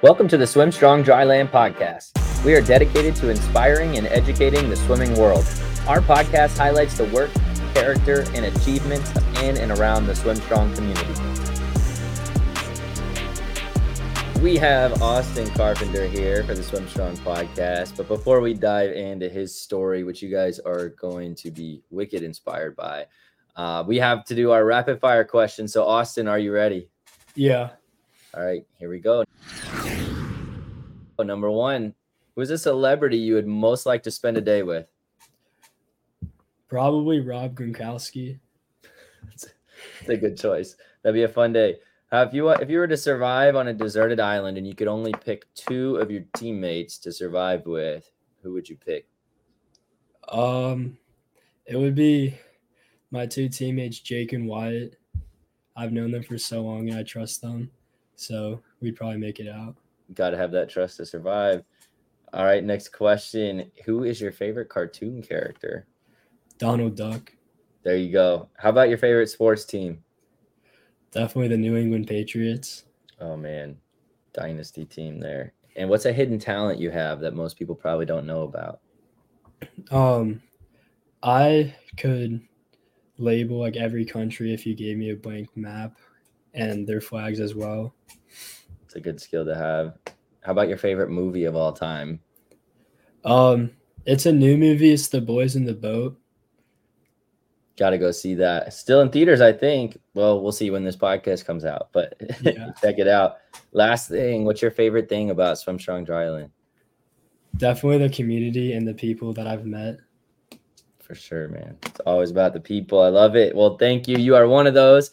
Welcome to the Swim Strong Dryland podcast. We are dedicated to inspiring and educating the swimming world. Our podcast highlights the work, character, and achievements in and around the Swim Strong community. We have Austin Carpenter here for the Swim Strong podcast. But before we dive into his story, which you guys are going to be wicked inspired by, uh, we have to do our rapid fire question. So, Austin, are you ready? Yeah. All right, here we go. Number one, who's a celebrity you would most like to spend a day with? Probably Rob Gronkowski. It's a good choice. That'd be a fun day. Uh, if you if you were to survive on a deserted island and you could only pick two of your teammates to survive with, who would you pick? Um, it would be my two teammates, Jake and Wyatt. I've known them for so long and I trust them, so we'd probably make it out. Got to have that trust to survive. All right, next question. Who is your favorite cartoon character? Donald Duck. There you go. How about your favorite sports team? Definitely the New England Patriots. Oh man, dynasty team there. And what's a hidden talent you have that most people probably don't know about? Um, I could label like every country if you gave me a blank map and their flags as well. A good skill to have. How about your favorite movie of all time? Um, it's a new movie. It's The Boys in the Boat. Got to go see that. Still in theaters, I think. Well, we'll see when this podcast comes out, but Yeah. check it out. Last thing, what's your favorite thing about Swim Strong Dryland? Definitely the community and the people that I've met. For sure, man. It's always about the people. I love it. Well, thank you. You are one of those.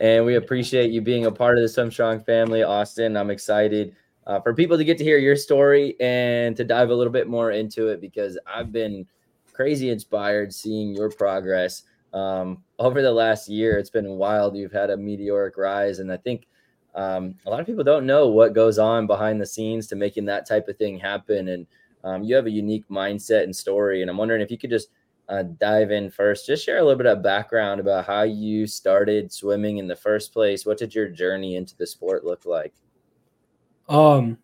And we appreciate you being a part of the Swim Strong family, Austin. I'm excited uh, for people to get to hear your story and to dive a little bit more into it because I've been crazy inspired seeing your progress um, over the last year. It's been wild. You've had a meteoric rise. And I think um, a lot of people don't know what goes on behind the scenes to making that type of thing happen. And um, you have a unique mindset and story. And I'm wondering if you could just uh, dive in first, just share a little bit of background about how you started swimming in the first place. What did your journey into the sport look like? Um,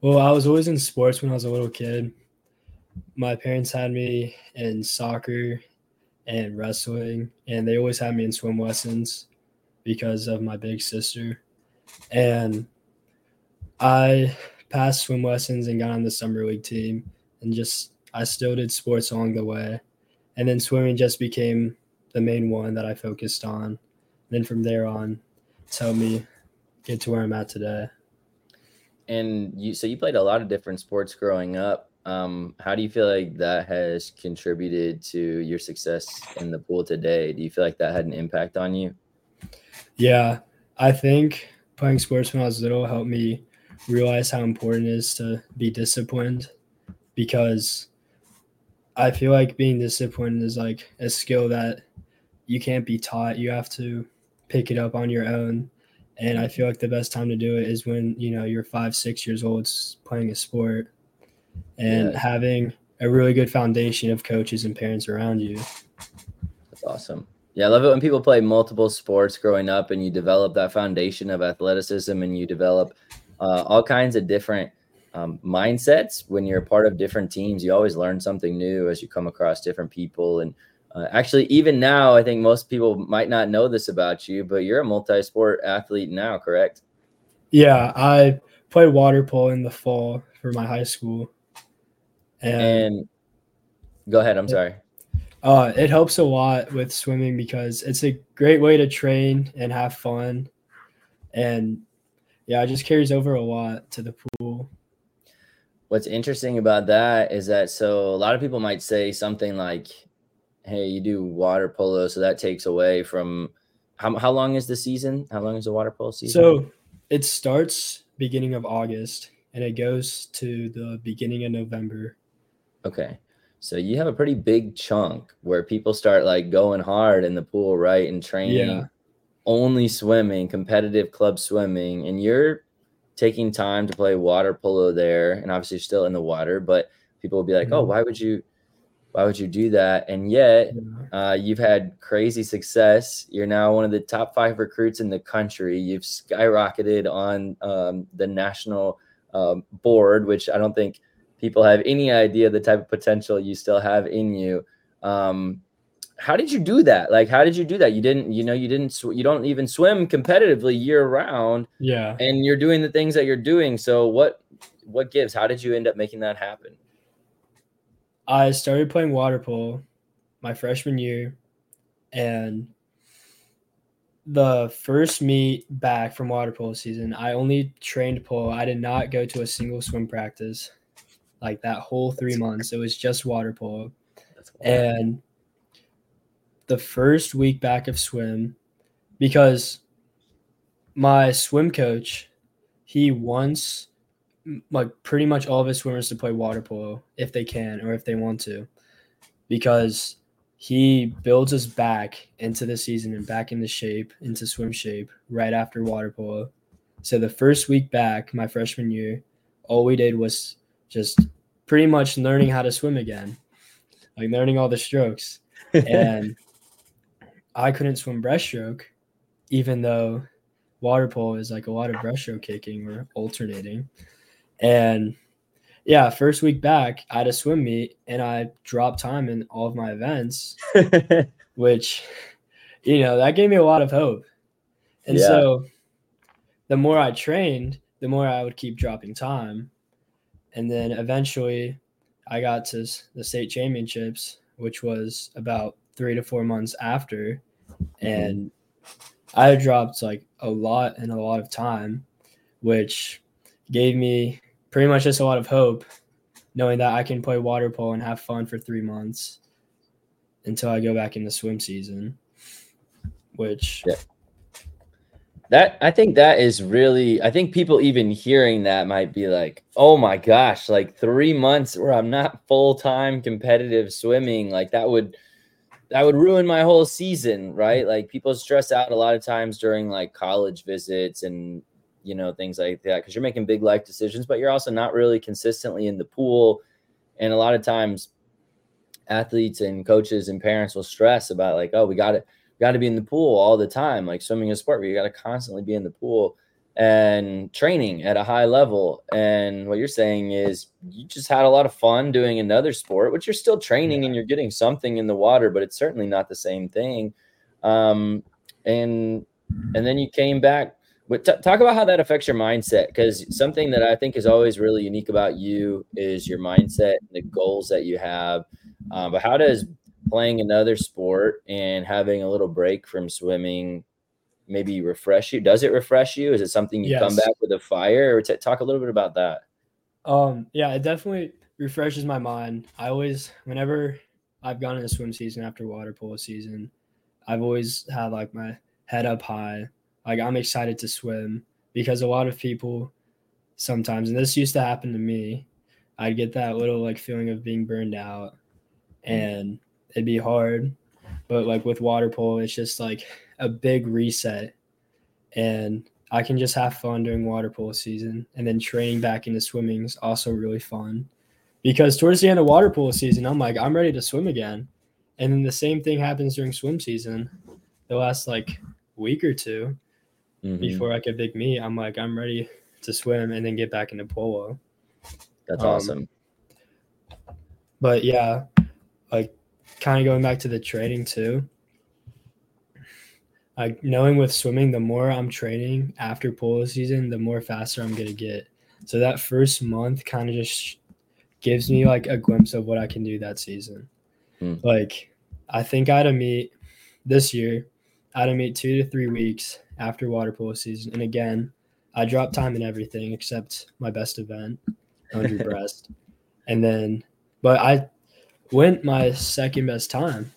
well, I was always in sports when I was a little kid. My parents had me in soccer and wrestling, and they always had me in swim lessons because of my big sister. And I passed swim lessons and got on the summer league team, and just I still did sports along the way. And then swimming just became the main one that I focused on. And then from there on, it's helped me get to where I'm at today. And you, so you played a lot of different sports growing up. Um, how do you feel like that has contributed to your success in the pool today? Do you feel like that had an impact on you? Yeah, I think playing sports when I was little helped me realize how important it is to be disciplined because I feel like being disciplined is like a skill that you can't be taught. You have to pick it up on your own. And I feel like the best time to do it is when, you know, you're five, six years old playing a sport and Yeah. having a really good foundation of coaches and parents around you. That's awesome. Yeah, I love it when people play multiple sports growing up and you develop that foundation of athleticism and you develop uh, all kinds of different um, mindsets when you're a part of different teams. You always learn something new as you come across different people. And uh, actually, even now, I think most people might not know this about you, but you're a multi sport athlete now, correct? Yeah, I play water polo in the fall for my high school. And, And go ahead. I'm sorry. uh, it helps a lot with swimming because it's a great way to train and have fun. And yeah, it just carries over a lot to the pool. What's interesting about that is that so a lot of people might say something like, "Hey, you do water polo, so that takes away from how how long is the season? How long is the water polo season?" So it starts beginning of August and it goes to the beginning of November. okay, so you have a pretty big chunk where people start like going hard in the pool, right, and training Yeah. only swimming, competitive club swimming, and you're taking time to play water polo there, and obviously still in the water, but people will be like, "Oh, Mhm. why would you?" why would you do that? And yet, uh, you've had crazy success. You're now one of the top five recruits in the country. You've skyrocketed on um, the national um, board, which I don't think people have any idea the type of potential you still have in you. Um, how did you do that? Like, how did you do that? You didn't, you know, you didn't, sw- you don't even swim competitively year round. Yeah. And you're doing the things that you're doing. So what, what gives? How did you end up making that happen? I started playing water polo my freshman year, and the first meet back from water polo season, I only trained polo. I did not go to a single swim practice like that whole three months. It was just water polo. And the first week back of swim, because my swim coach, he wants like pretty much all of his swimmers to play water polo if they can or if they want to because he builds us back into the season and back into shape into swim shape right after water polo. So the first week back my freshman year all we did was just pretty much learning how to swim again like learning all the strokes. And i couldn't swim breaststroke even though water polo is like a lot of breaststroke kicking or alternating and yeah, first week back, I had a swim meet and I dropped time in all of my events, which, you know, that gave me a lot of hope. And yeah. so the more I trained, the more I would keep dropping time. And then eventually I got to the state championships, which was about three to four months after. Mm-hmm. And I dropped like a lot and a lot of time, which gave me pretty much just a lot of hope, knowing that I can play water polo and have fun for three months until I go back in the swim season. Which yeah. That I think that is really I think people even hearing that might be like, "Oh my gosh, like 3 months where I'm not full-time competitive swimming, like that would that would ruin my whole season, right? Like people stress out a lot of times during like college visits and you know, things like that, because you're making big life decisions, but you're also not really consistently in the pool. And a lot of times, athletes and coaches and parents will stress about like, oh, we got to got to be in the pool all the time. Like swimming is sport where you got to constantly be in the pool and training at a high level. And what you're saying is you just had a lot of fun doing another sport, which you're still training and you're getting something in the water, but it's certainly not the same thing. Um, and and then you came back but t- talk about how that affects your mindset because something that I think is always really unique about you is your mindset and the goals that you have. Um, but how does playing another sport and having a little break from swimming maybe refresh you? Does it refresh you? Is it something you yes. come back with a fire? Or t- talk a little bit about that. Um, yeah, it definitely refreshes my mind. I always, whenever I've gone in a swim season after water polo season, I've always had like my head up high like I'm excited to swim because a lot of people sometimes, and this used to happen to me, I'd get that little like feeling of being burned out and it'd be hard. But like with water polo, it's just like a big reset. And I can just have fun during water polo season. And then training back into swimming is also really fun. Because towards the end of water polo season, I'm like, I'm ready to swim again. And then the same thing happens during swim season. The last like week or two, mm-hmm. before I get big meet, I'm like, I'm ready to swim and then get back into polo. That's um, awesome. But yeah, like kind of going back to the training too. Like knowing with swimming, the more I'm training after polo season, the more faster I'm gonna get. So that first month kind of just gives me like a glimpse of what I can do that season. Mm. Like I think I had a meet this year. I had a meet two to three weeks after water polo season. And again, I dropped time in everything except my best event, 100 breast. And then, but I went my second best time.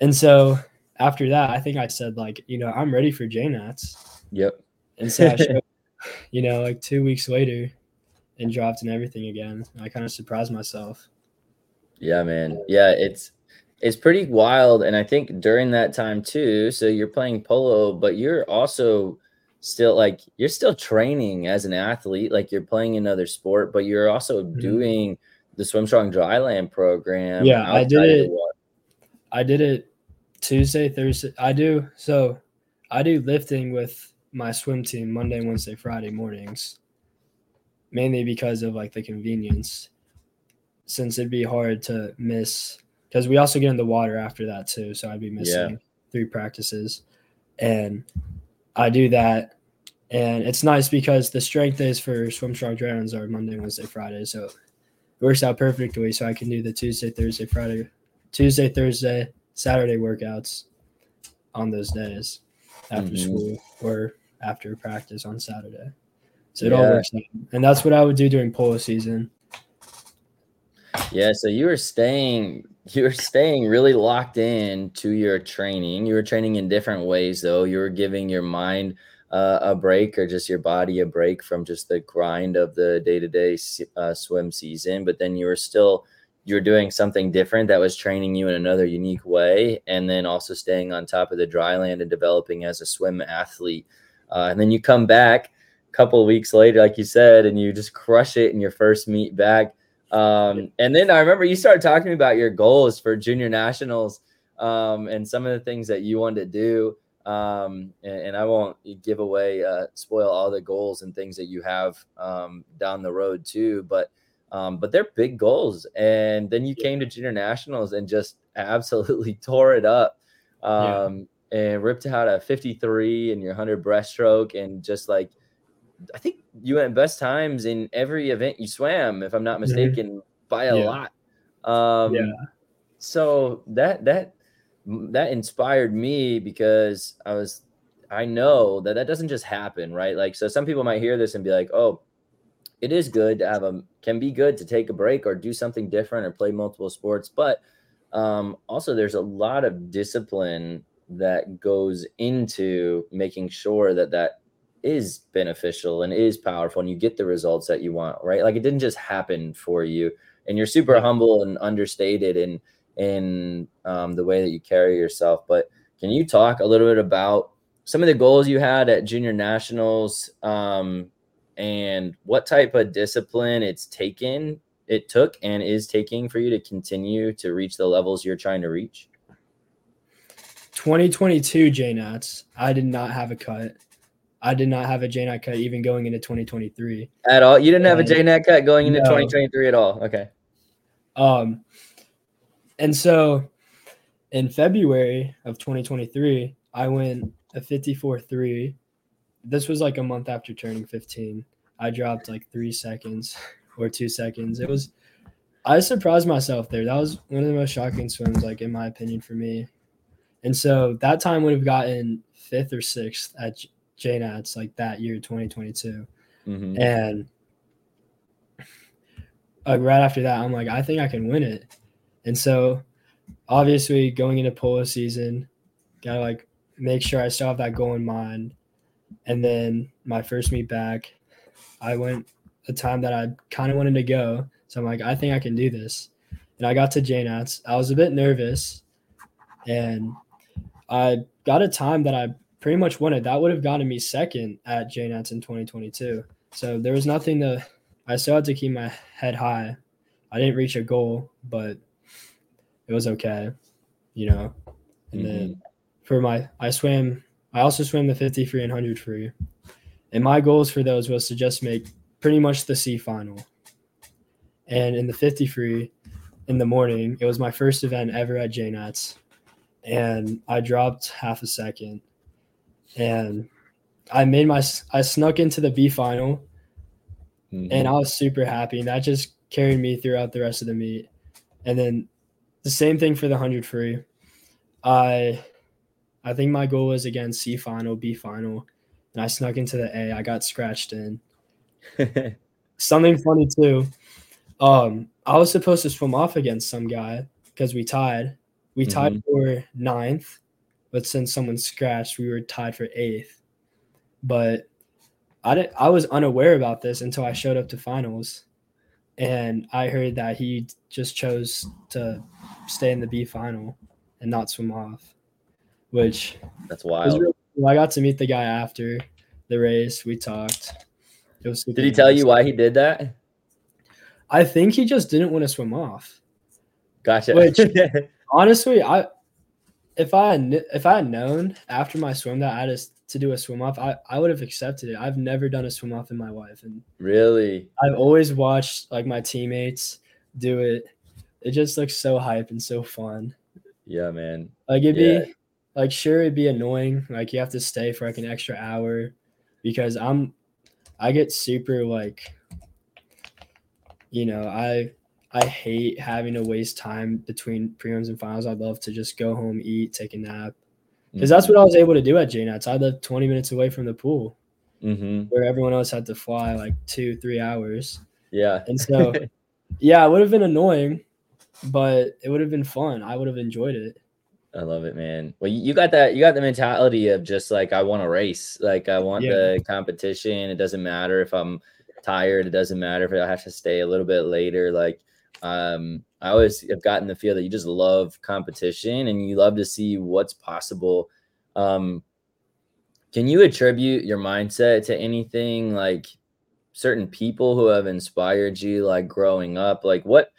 And so after that, I think I said, like, you know, I'm ready for JNATS. Yep. And so I showed, you know, like two weeks later and dropped and everything again. I kind of surprised myself. Yeah, man. Yeah, it's it's pretty wild. And I think during that time too, so you're playing polo, but you're also still like you're still training as an athlete, like you're playing another sport, but you're also mm-hmm. doing the Swim Strong Dryland program. Yeah, I did outside of the it. I did it Tuesday, Thursday. I do so I do lifting with my swim team Monday, Wednesday, Friday mornings. Mainly because of like the convenience. Since it'd be hard to miss because we also get in the water after that too. So I'd be missing three practices. And I do that. And it's nice because the strength days for swim strong rounds are Monday, Wednesday, Friday. So it works out perfectly. So I can do the Tuesday, Thursday, Friday, Tuesday, Thursday, Saturday workouts on those days after Mhm. school or after practice on Saturday. So it all works out. And that's what I would do during polo season. Yeah, so you were staying you were staying really locked in to your training. You were training in different ways though. You were giving your mind uh, a break or just your body a break from just the grind of the day-to-day uh, swim season, but then you were still you were doing something different that was training you in another unique way and then also staying on top of the dry land and developing as a swim athlete. Uh, and then you come back a couple of weeks later like you said and you just crush it in your first meet back um, and then I remember you started talking to me about your goals for junior nationals um, and some of the things that you wanted to do. Um, and, and I won't give away, uh, spoil all the goals and things that you have um, down the road too. But um, but they're big goals. And then you came to junior nationals and just absolutely tore it up Yeah. um, and ripped out a 53 in your 100 breaststroke and just like I think you went best times in every event you swam, if I'm not mistaken, by a Mm-hmm. Yeah. lot. Um, Yeah. So that that that inspired me because I was I know that that doesn't just happen, right? Like, so some people might hear this and be like, "Oh, it is good to have a can be good to take a break or do something different or play multiple sports," but um, also there's a lot of discipline that goes into making sure that that is beneficial and is powerful and you get the results that you want right like it didn't just happen for you and you're super Yeah. humble and understated in in um, the way that you carry yourself but can you talk a little bit about some of the goals you had at junior nationals um, and what type of discipline it's taken it took and is taking for you to continue to reach the levels you're trying to reach 2022 JNATs, I did not have a cut. I did not have a JNAT cut even going into 2023. at all you didn't have a Uh, jnet cut going into no. 2023 at all okay Um, and so in February of 2023, I went a 54 3. This was like a month after turning 15. I dropped like three seconds or two seconds. It was, I surprised myself there. That was one of the most shocking swims, like in my opinion, for me. And so that time would have gotten fifth or sixth at JNATs like that year, 2022. Mhm. And like right after that, I'm like, I think I can win it. And so obviously going into polo season, gotta like make sure I still have that goal in mind. And then my first meet back, I went a time that I kind of wanted to go. So I'm like, I think I can do this. And I got to JNATs. I was a bit nervous and I got a time that I pretty much wanted. That would have gotten me second at JNATs in 2022. So there was nothing to, I still had to keep my head high. I didn't reach a goal, but it was okay, you know. And then mm-hmm. for my, I swam, I also swam the 50 free and 100 free. And my goals for those was to just make pretty much the C final. And in the 50 free in the morning, it was my first event ever at JNATS. And I dropped half a second. And I made my, I snuck into the B final Mhm. and I was super happy. And that just carried me throughout the rest of the meet. And then the same thing for the 100 free. I I think my goal was again C final, B final, and I snuck into the A. I got scratched in. Something funny too. Um, I was supposed to swim off against some guy because we tied. We tied for ninth, but since someone scratched, we were tied for eighth. But I didn't, I was unaware about this until I showed up to finals, and I heard that he just chose to stay in the B final and not swim off, which That's wild. really cool. I got to meet the guy after the race. We talked. Did he tell you why he did that? I think he just didn't want to swim off. Gotcha. Which- Honestly, I if I had if I had known after my swim that I had to- to do a swim off, I, I would have accepted it. I've never done a swim off in my life, and really? I've always watched like my teammates do it. It just looks so hype and so fun. Yeah, man. Like it'd Yeah. be like sure it'd be annoying. Like you have to stay for like an extra hour because I'm I get super like you know, I I hate having to waste time between prelims and finals. I'd love to just go home, eat, take a nap. Because that's what I was able to do at JNets. I lived 20 minutes away from the pool Mm-hmm. where everyone else had to fly like two, three hours. Yeah. And so yeah, it would have been annoying, but it would have been fun. I would have enjoyed it. I love it, man. Well, you got that. You got the mentality of just like I want to race. Like I want Yeah. the competition. It doesn't matter if I'm tired. It doesn't matter if I have to stay a little bit later. Like um, I always have gotten the feel that you just love competition and you love to see what's possible. Um, can you attribute your mindset to anything like certain people who have inspired you, like growing up? Like what?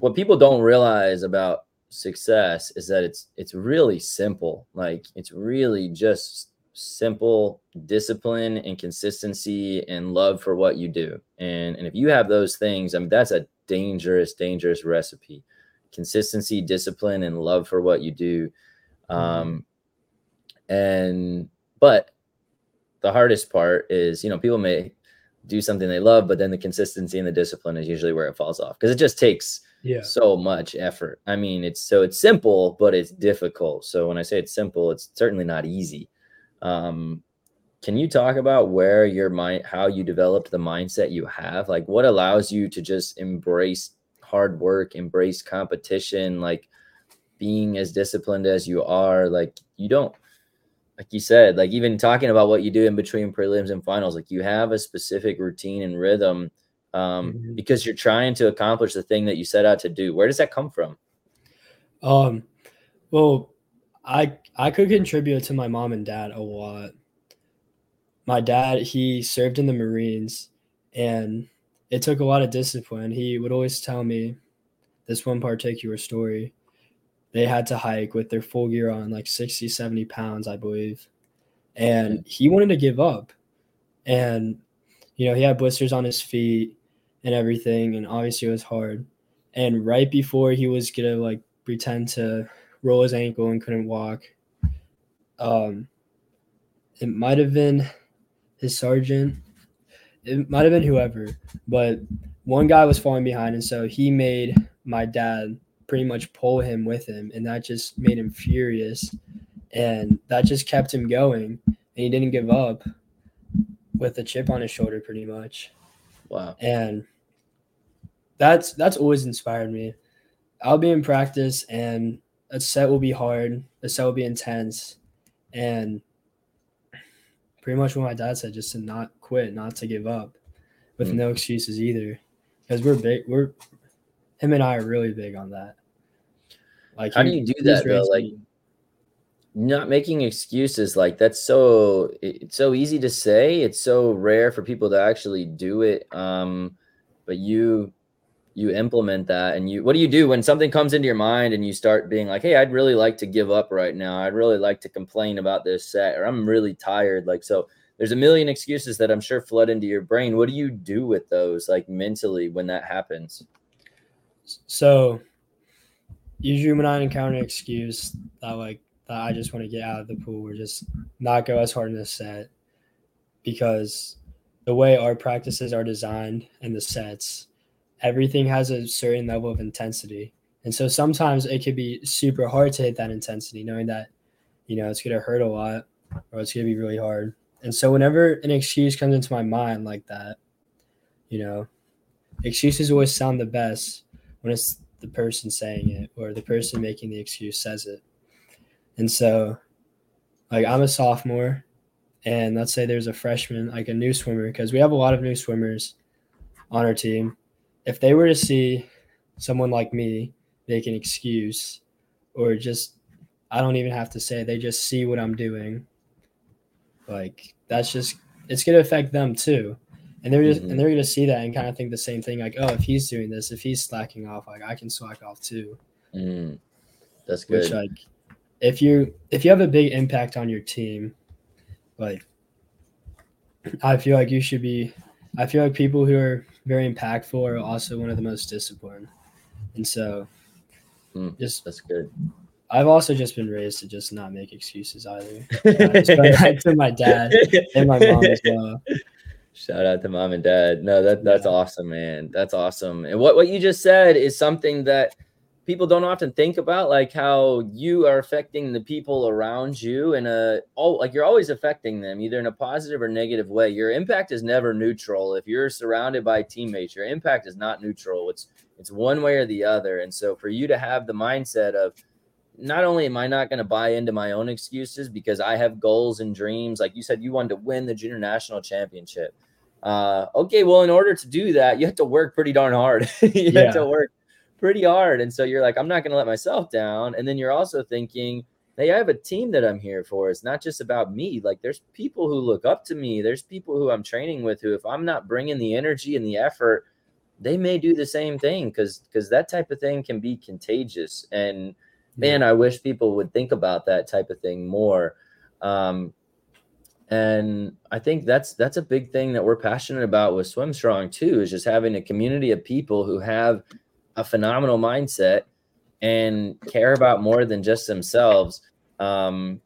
What people don't realize about success is that it's it's really simple. Like it's really just simple discipline and consistency and love for what you do. And and if you have those things i mean that's a dangerous dangerous recipe. Consistency discipline and love for what you do. Um and but the hardest part is you know people may do something they love but then the consistency and the discipline is usually where it falls off because it just takes Yeah. so much effort. I mean, it's so it's simple, but it's difficult. So when I say it's simple, it's certainly not easy. Um, can you talk about where your mind, how you developed the mindset you have? Like, what allows you to just embrace hard work, embrace competition, like being as disciplined as you are? Like, you don't, like you said, like even talking about what you do in between prelims and finals, like you have a specific routine and rhythm um, Mhm. because you're trying to accomplish the thing that you set out to do. Where does that come from? Um, well, I I could contribute to my mom and dad a lot. My dad, he served in the Marines, and it took a lot of discipline. He would always tell me this one particular story. They had to hike with their full gear on, like 60, 70 pounds, I believe. And he wanted to give up. And, you know, he had blisters on his feet and everything. And obviously it was hard. And right before he was to like pretend to roll his ankle and couldn't walk. Um, it might have been his sergeant. It might have been whoever, but one guy was falling behind, and so he made my dad pretty much pull him with him, and that just made him furious, and that just kept him going, and he didn't give up with a chip on his shoulder, pretty much Wow. and that's that's always inspired me. I'll be in practice and a set will be hard, a set will be intense, and pretty much what my dad said, just to not quit, not to give up, with Mm. no excuses either, because we're big. We're him and I are really big on that. Like, How do you do that, though? Like- me- Not making excuses like that's so it's so easy to say. It's so rare for people to actually do it. Um, but you you implement that and you what do you do when something comes into your mind and you start being like, hey, I'd really like to give up right now. I'd really like to complain about this set or I'm really tired. Like so there's a million excuses that I'm sure flood into your brain. What do you do with those like mentally when that happens? So usually when I encounter an excuse that like that I just want to get out of the pool or just not go as hard in the set because the way our practices are designed and the sets, everything has a certain level of intensity. And so sometimes it could be super hard to hit that intensity, knowing that, you know, it's gonna hurt a lot or it's gonna be really hard. And so whenever an excuse comes into my mind like that, you know, excuses always sound the best when it's the person saying it or the person making the excuse says it. And so, like, I'm a sophomore, and let's say there's a freshman, like a new swimmer, because we have a lot of new swimmers on our team. If they were to see someone like me make an excuse, or just, I don't even have to say, they just see what I'm doing, like, that's just, it's going to affect them too. and they're just mm-hmm. and they're gonna see that and kind of think the same thing, like, oh, if he's doing this, if he's slacking off, like I can slack off too. Mm. That's good. Which, like, if you if you have a big impact on your team, like, I feel like you should be. I feel like people who are very impactful are also one of the most disciplined, and so mm, just that's good. I've also just been raised to just not make excuses either. Uh, to my dad and my mom as well. Shout out to mom and dad. No, that that's yeah. awesome, man. That's awesome. And what what you just said is something that people don't often think about, like how you are affecting the people around you and a oh, like you're always affecting them either in a positive or negative way. Your impact is never neutral. If you're surrounded by teammates, your impact is not neutral. It's it's one way or the other. And so for you to have the mindset of not only am I not going to buy into my own excuses because I have goals and dreams, like you said, you wanted to win the junior national championship. Uh, okay, well, in order to do that, you have to work pretty darn hard. you yeah. have to work pretty hard. And so you're like, I'm not going to let myself down. And then you're also thinking, hey, I have a team that I'm here for. It's not just about me. Like, there's people who look up to me, there's people who I'm training with who, if I'm not bringing the energy and the effort, they may do the same thing because because that type of thing can be contagious and man, I wish people would think about that type of thing more. Um, and I think that's that's a big thing that we're passionate about with Swim Strong too, is just having a community of people who have a phenomenal mindset and care about more than just themselves. Um,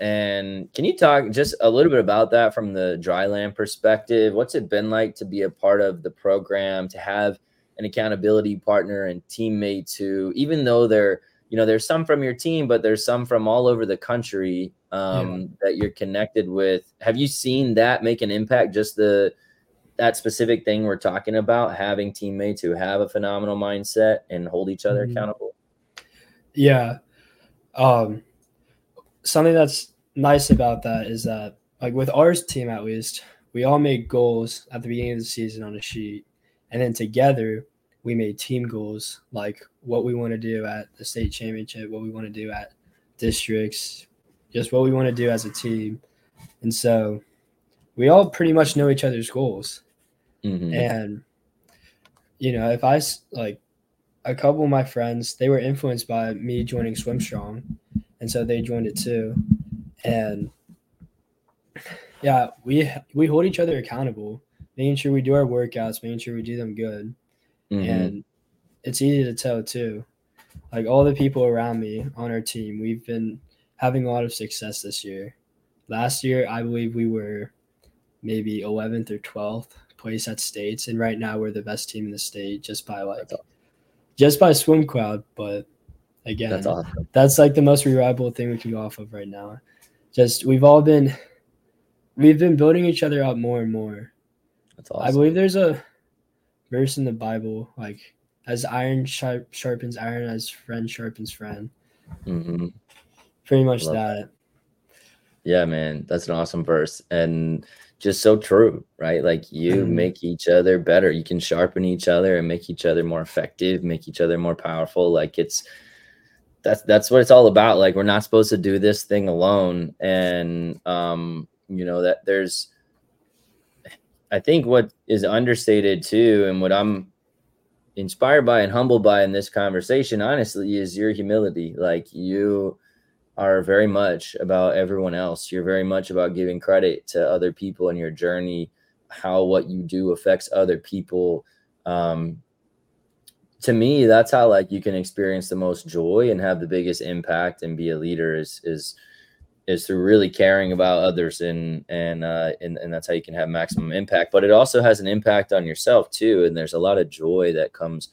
and can you talk just a little bit about that from the dryland perspective? What's it been like to be a part of the program, to have an accountability partner and teammates who, even though they're you know there's some from your team but there's some from all over the country um, yeah. that you're connected with have you seen that make an impact just the that specific thing we're talking about having teammates who have a phenomenal mindset and hold each other mm-hmm. accountable yeah um something that's nice about that is that like with our team at least we all made goals at the beginning of the season on a sheet and then together we made team goals like what we want to do at the state championship, what we want to do at districts, just what we want to do as a team. And so we all pretty much know each other's goals. Mm-hmm. And, you know, if I like a couple of my friends, they were influenced by me joining Swim Strong. And so they joined it too. And yeah, we we hold each other accountable, making sure we do our workouts, making sure we do them good. Mm-hmm. And it's easy to tell too. Like all the people around me on our team, we've been having a lot of success this year. Last year, I believe we were maybe 11th or 12th place at states, and right now we're the best team in the state just by like just by SwimCloud. But again, that's awesome. That's like the most reliable thing we can go off of right now. Just we've all been we've been building each other up more and more. That's awesome. I believe there's a verse in the Bible, like as iron sharp, sharpens iron, as friend sharpens friend. Mm-hmm. Pretty much that. that. Yeah, man, that's an awesome verse and just so true, right? Like you mm-hmm. make each other better. You can sharpen each other and make each other more effective, make each other more powerful. Like it's that's that's what it's all about. Like we're not supposed to do this thing alone, and um, you know that there's I think what is understated too, and what I'm inspired by and humbled by in this conversation, honestly, is your humility. Like you are very much about everyone else. You're very much about giving credit to other people in your journey, how what you do affects other people. Um, to me, that's how like you can experience the most joy and have the biggest impact and be a leader is is is through really caring about others and and uh and, and that's how you can have maximum impact but it also has an impact on yourself too and there's a lot of joy that comes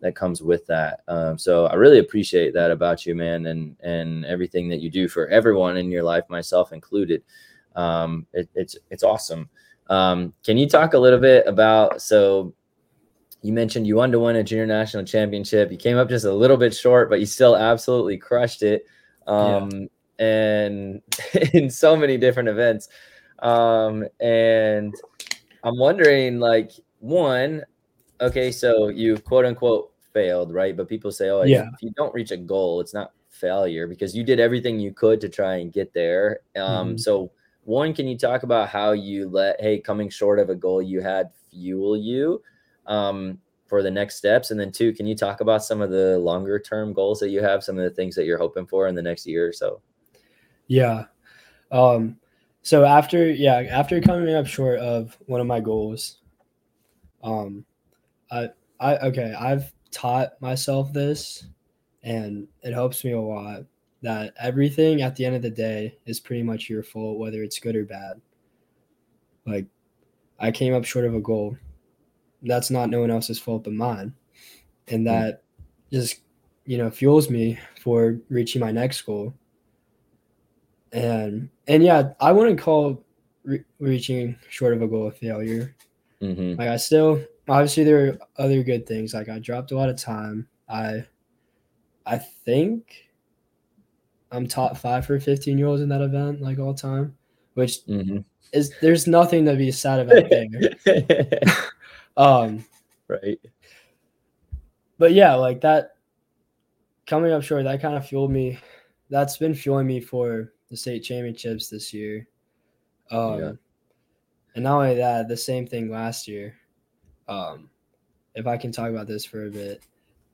that comes with that. Um, so i really appreciate that about you man and and everything that you do for everyone in your life myself included. Um, it, it's it's awesome. Um, can you talk a little bit about so you mentioned you won to win a junior national championship. You came up just a little bit short but you still absolutely crushed it. Um, yeah and in so many different events. Um, and I'm wondering, like, one, okay, so you quote unquote failed, right? But people say, oh, yeah. if you don't reach a goal, it's not failure because you did everything you could to try and get there. Um, mm-hmm. So, one, can you talk about how you let hey coming short of a goal you had fuel you um, for the next steps, and then two, can you talk about some of the longer term goals that you have, some of the things that you're hoping for in the next year or so? Yeah. Um, so after yeah after coming up short of one of my goals, um, I I okay I've taught myself this, and it helps me a lot that everything at the end of the day is pretty much your fault, whether it's good or bad. Like, I came up short of a goal. That's not no one else's fault but mine. And hmm. that just, you know, fuels me for reaching my next goal. And, and yeah, I wouldn't call re- reaching short of a goal a failure. Mm-hmm. Like, I still, obviously, there are other good things. Like, I dropped a lot of time. I, I think I'm top five for 15 year olds in that event, like all time, which mm-hmm. is there's nothing to be sad about there. um, right. But yeah, like that coming up short, that kind of fueled me. That's been fueling me for the state championships this year. Um, yeah. and not only that, the same thing last year. Um, if I can talk about this for a bit.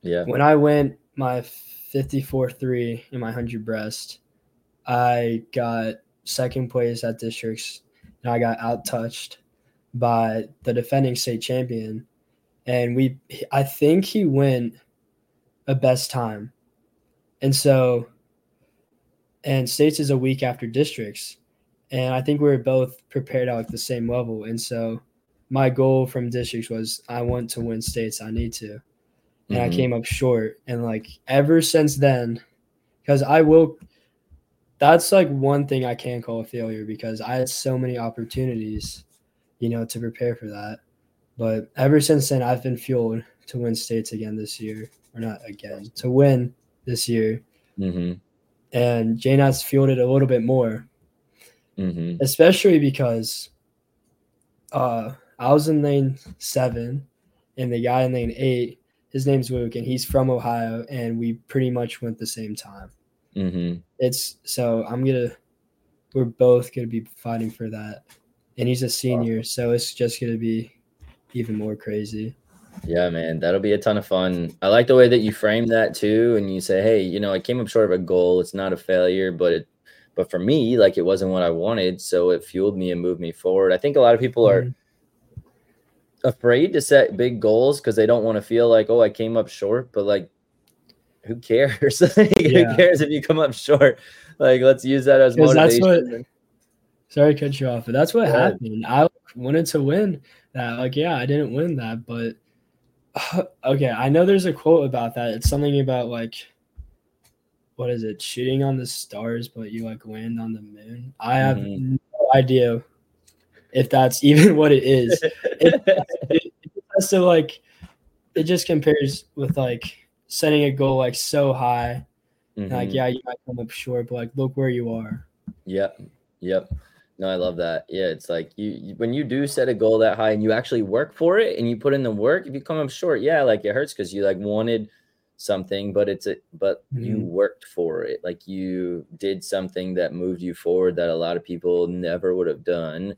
Yeah. When I went my 54 3 in my 100 breast. I got second place at districts and I got out touched by the defending state champion. And we, I think he went a best time. And so, and states is a week after districts. And I think we were both prepared at like the same level. And so my goal from districts was I want to win states. I need to and mm-hmm. I came up short. And like ever since then, because I will, that's like one thing I can call a failure because I had so many opportunities, you know, to prepare for that. But ever since then, I've been fueled to win states again this year, or not again, to win this year. Mm-hmm. And JNAT's fueled it a little bit more, mm-hmm. especially because uh, I was in lane seven and the guy in lane eight his name's Luke, and he's from Ohio, and we pretty much went the same time. Mm-hmm. It's so I'm gonna, we're both gonna be fighting for that, and he's a senior, so it's just gonna be even more crazy. Yeah, man, that'll be a ton of fun. I like the way that you frame that too, and you say, "Hey, you know, I came up short of a goal. It's not a failure, but it, but for me, like it wasn't what I wanted, so it fueled me and moved me forward." I think a lot of people are. Mm-hmm afraid to set big goals because they don't want to feel like, oh, I came up short. But like, who cares? like, yeah. Who cares if you come up short? Like, let's use that as motivation. That's what, sorry to cut you off, but that's what yeah. happened. I wanted to win that. Like, yeah, I didn't win that, but okay, I know there's a quote about that. It's something about like what is it? Shooting on the stars, but you like land on the moon. I have mm-hmm. no idea if that's even what it is. it, it, it like it just compares with like setting a goal like so high. Mm-hmm. Like, yeah, you might come up short, but like look where you are. Yep. Yep. No, I love that. Yeah, it's like you, you, when you do set a goal that high and you actually work for it and you put in the work, if you come up short, yeah, like it hurts because you like wanted something, but it's a but mm-hmm. you worked for it. Like you did something that moved you forward that a lot of people never would have done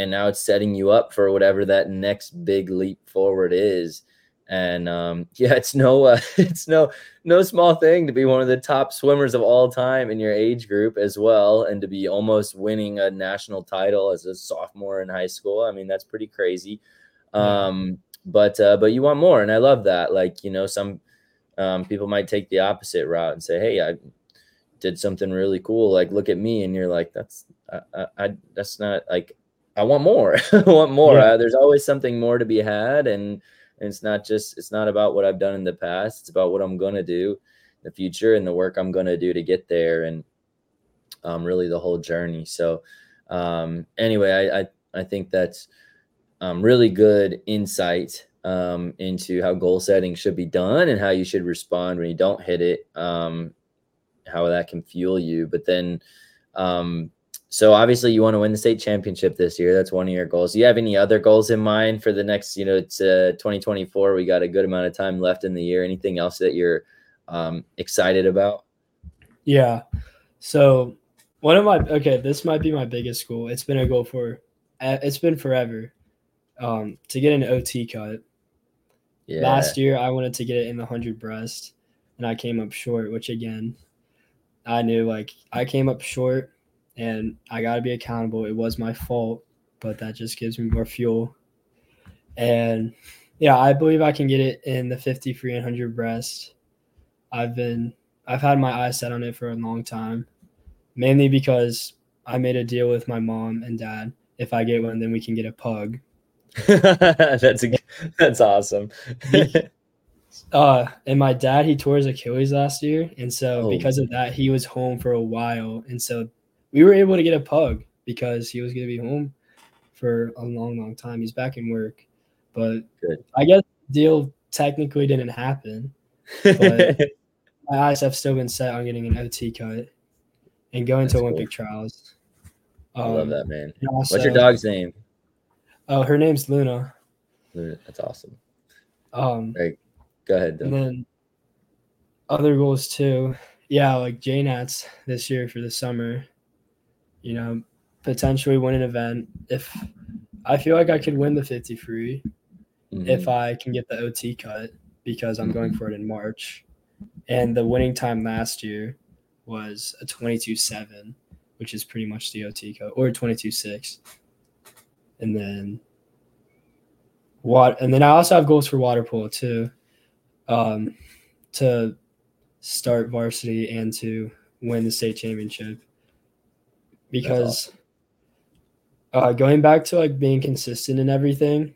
and now it's setting you up for whatever that next big leap forward is. And um, yeah it's no uh, it's no no small thing to be one of the top swimmers of all time in your age group as well and to be almost winning a national title as a sophomore in high school. I mean that's pretty crazy. Um, but uh, but you want more and i love that. Like you know some um, people might take the opposite route and say hey i did something really cool. Like look at me and you're like that's I, I, I that's not like I want more. I want more. Yeah. Uh, there's always something more to be had, and, and it's not just it's not about what I've done in the past. It's about what I'm gonna do in the future and the work I'm gonna do to get there, and um, really the whole journey. So, um, anyway, I, I I think that's um, really good insight um, into how goal setting should be done and how you should respond when you don't hit it. Um, how that can fuel you, but then um, so obviously you want to win the state championship this year. That's one of your goals. Do you have any other goals in mind for the next, you know, it's uh, 2024. We got a good amount of time left in the year. Anything else that you're um, excited about? Yeah. So one of my okay, this might be my biggest goal. It's been a goal for it's been forever. Um, to get an OT cut. Yeah. Last year I wanted to get it in the hundred breast, and I came up short. Which again, I knew like I came up short, and I got to be accountable. It was my fault, but that just gives me more fuel. And yeah, I believe I can get it in the 50 free and 100 breast. I've been I've had my eyes set on it for a long time, mainly because I made a deal with my mom and dad. If I get one, then we can get a pug. that's a, that's awesome. uh, and my dad he tore his Achilles last year, and so Oh. because of that, he was home for a while, and so we were able to get a pug because he was going to be home for a long, long time. He's back in work, but Good. I guess the deal technically didn't happen. But- my eyes have still been set on getting an OT cut and going That's to cool. Olympic trials. I love Um, that man. and What's your dog's name? Oh, her name's Luna. That's awesome. Um, Go ahead. and then other goals too. Yeah, like JNATs this year for the summer. You know, potentially win an event. If I feel like I could win the 50 free if Mhm. I can get the OT cut because I'm going Mhm. for it in March. And the winning time last year was a 22 7, which is pretty much the OT cut, or 22.6. And then what and then I also have goals for water polo too. Um to start varsity and to win the state championship. Because uh, going back to like being consistent and everything,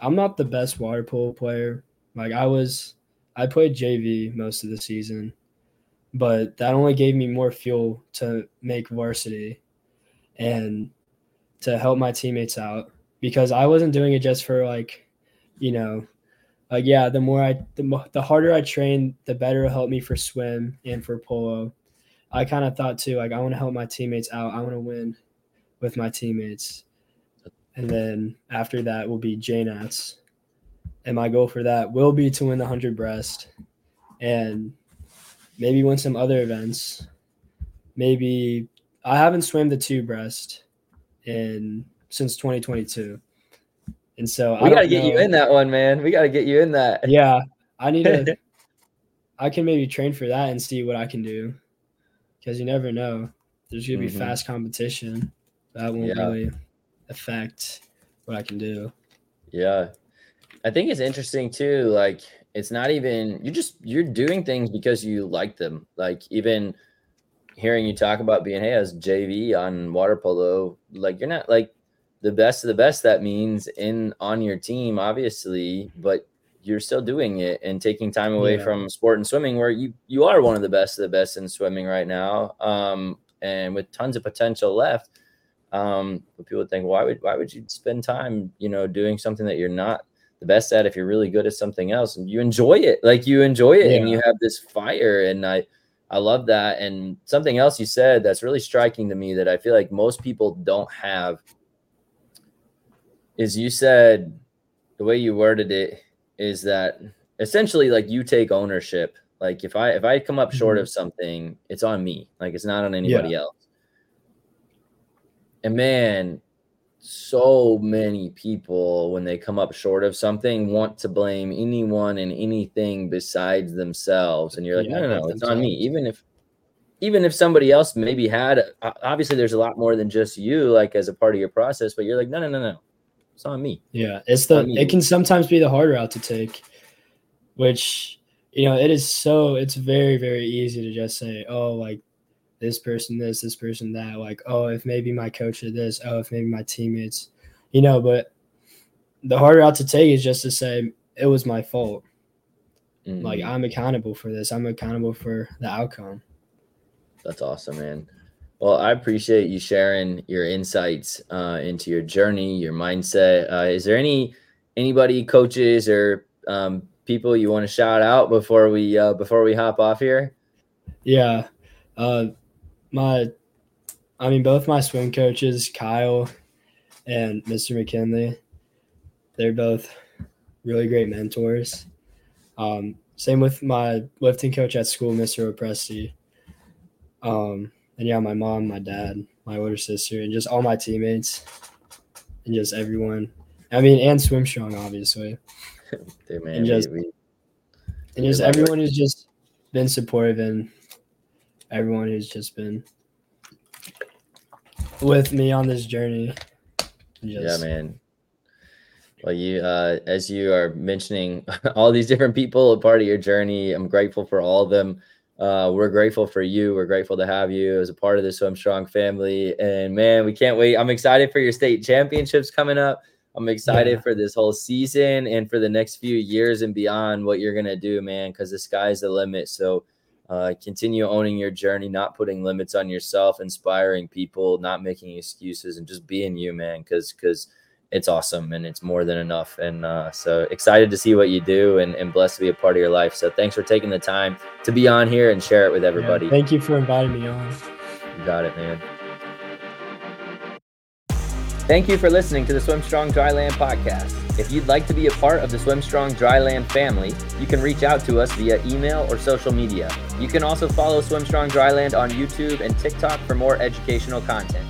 I'm not the best water polo player. Like I was, I played JV most of the season, but that only gave me more fuel to make varsity and to help my teammates out because I wasn't doing it just for like, you know, like yeah, the more I, the, the harder I train, the better it'll help me for swim and for polo. I kind of thought too, like I want to help my teammates out. I want to win with my teammates. And then after that will be JNATs. And my goal for that will be to win the 100 breast and maybe win some other events. Maybe I haven't swam the two breast in since 2022. And so I we gotta don't get you in that one, man. We gotta get you in that. Yeah, I need to. I can maybe train for that and see what I can do, because you never know. There's gonna be Mhm. fast competition. That won't Yeah. really affect what I can do. Yeah. I think it's interesting too. Like, it's not even, you're just, you're doing things because you like them. Like, even hearing you talk about being, hey, as JV on water polo, like, you're not like the best of the best, that means in on your team, obviously, but you're still doing it and taking time away Yeah. from sport and swimming where you you are one of the best of the best in swimming right now um and with tons of potential left um but people think why would why would you spend time you know doing something that you're not the best at if you're really good at something else and you enjoy it like you enjoy it and you have this fire and i i love that and something else you said that's really striking to me that i feel like most people don't have is you said the way you worded it is that essentially like you take ownership. Like if i if i come up short Mhm. of something it's on me. Like it's not on anybody else. And man so many people when they come up short of something want to blame anyone and anything besides themselves. And you're like Yeah, no no no it's on me. even if even if somebody else maybe had obviously there's a lot more than just you like as a part of your process but you're like no no no no it's on me Yeah, it's the. It can sometimes be the hard route to take, which you know it is so. It's very very easy to just say, oh, like this person this, this person that. Like, oh, if maybe my coach did this. Oh, if maybe my teammates, you know. But the hard route to take is just to say it was my fault. Like Mhm. I'm accountable for this. I'm accountable for the outcome. That's awesome, man. Well, I appreciate you sharing your insights uh, into your journey, your mindset. Uh, is there any anybody, coaches, or um, people you want to shout out before we uh, before we hop off here? Yeah. Uh my I mean both my swim coaches, Kyle and Mr. McKinley, they're both really great mentors. Um, same with my lifting coach at school, Mr. Opresti. Um, and yeah, my mom, my dad, my older sister, and just all my teammates, and just everyone. I mean, and Swim Strong, obviously. Dude, man, And just- we, we, and just everyone who's just been supportive and everyone who's just been with me on this journey. And yeah, man. Well, you, uh, as you are mentioning, all these different people a part of your journey. I'm grateful for all of them. Uh, we're grateful for you. We're grateful to have you as a part of the Swim Strong family. And man, we can't wait. I'm excited for your state championships coming up. I'm excited Yeah. for this whole season and for the next few years and beyond what you're gonna do, man. Because the sky's the limit. So uh, continue owning your journey, not putting limits on yourself, inspiring people, not making excuses, and just being you, man. Because because it's awesome and it's more than enough. And uh, so excited to see what you do and, and blessed to be a part of your life. So thanks for taking the time to be on here and share it with yeah, everybody. thank you for inviting me on. You got it, man. Thank you for listening to the Swim Strong Dryland podcast. If you'd like to be a part of the Swim Strong Dryland family, you can reach out to us via email or social media. You can also follow Swim Strong Dryland on YouTube and TikTok for more educational content.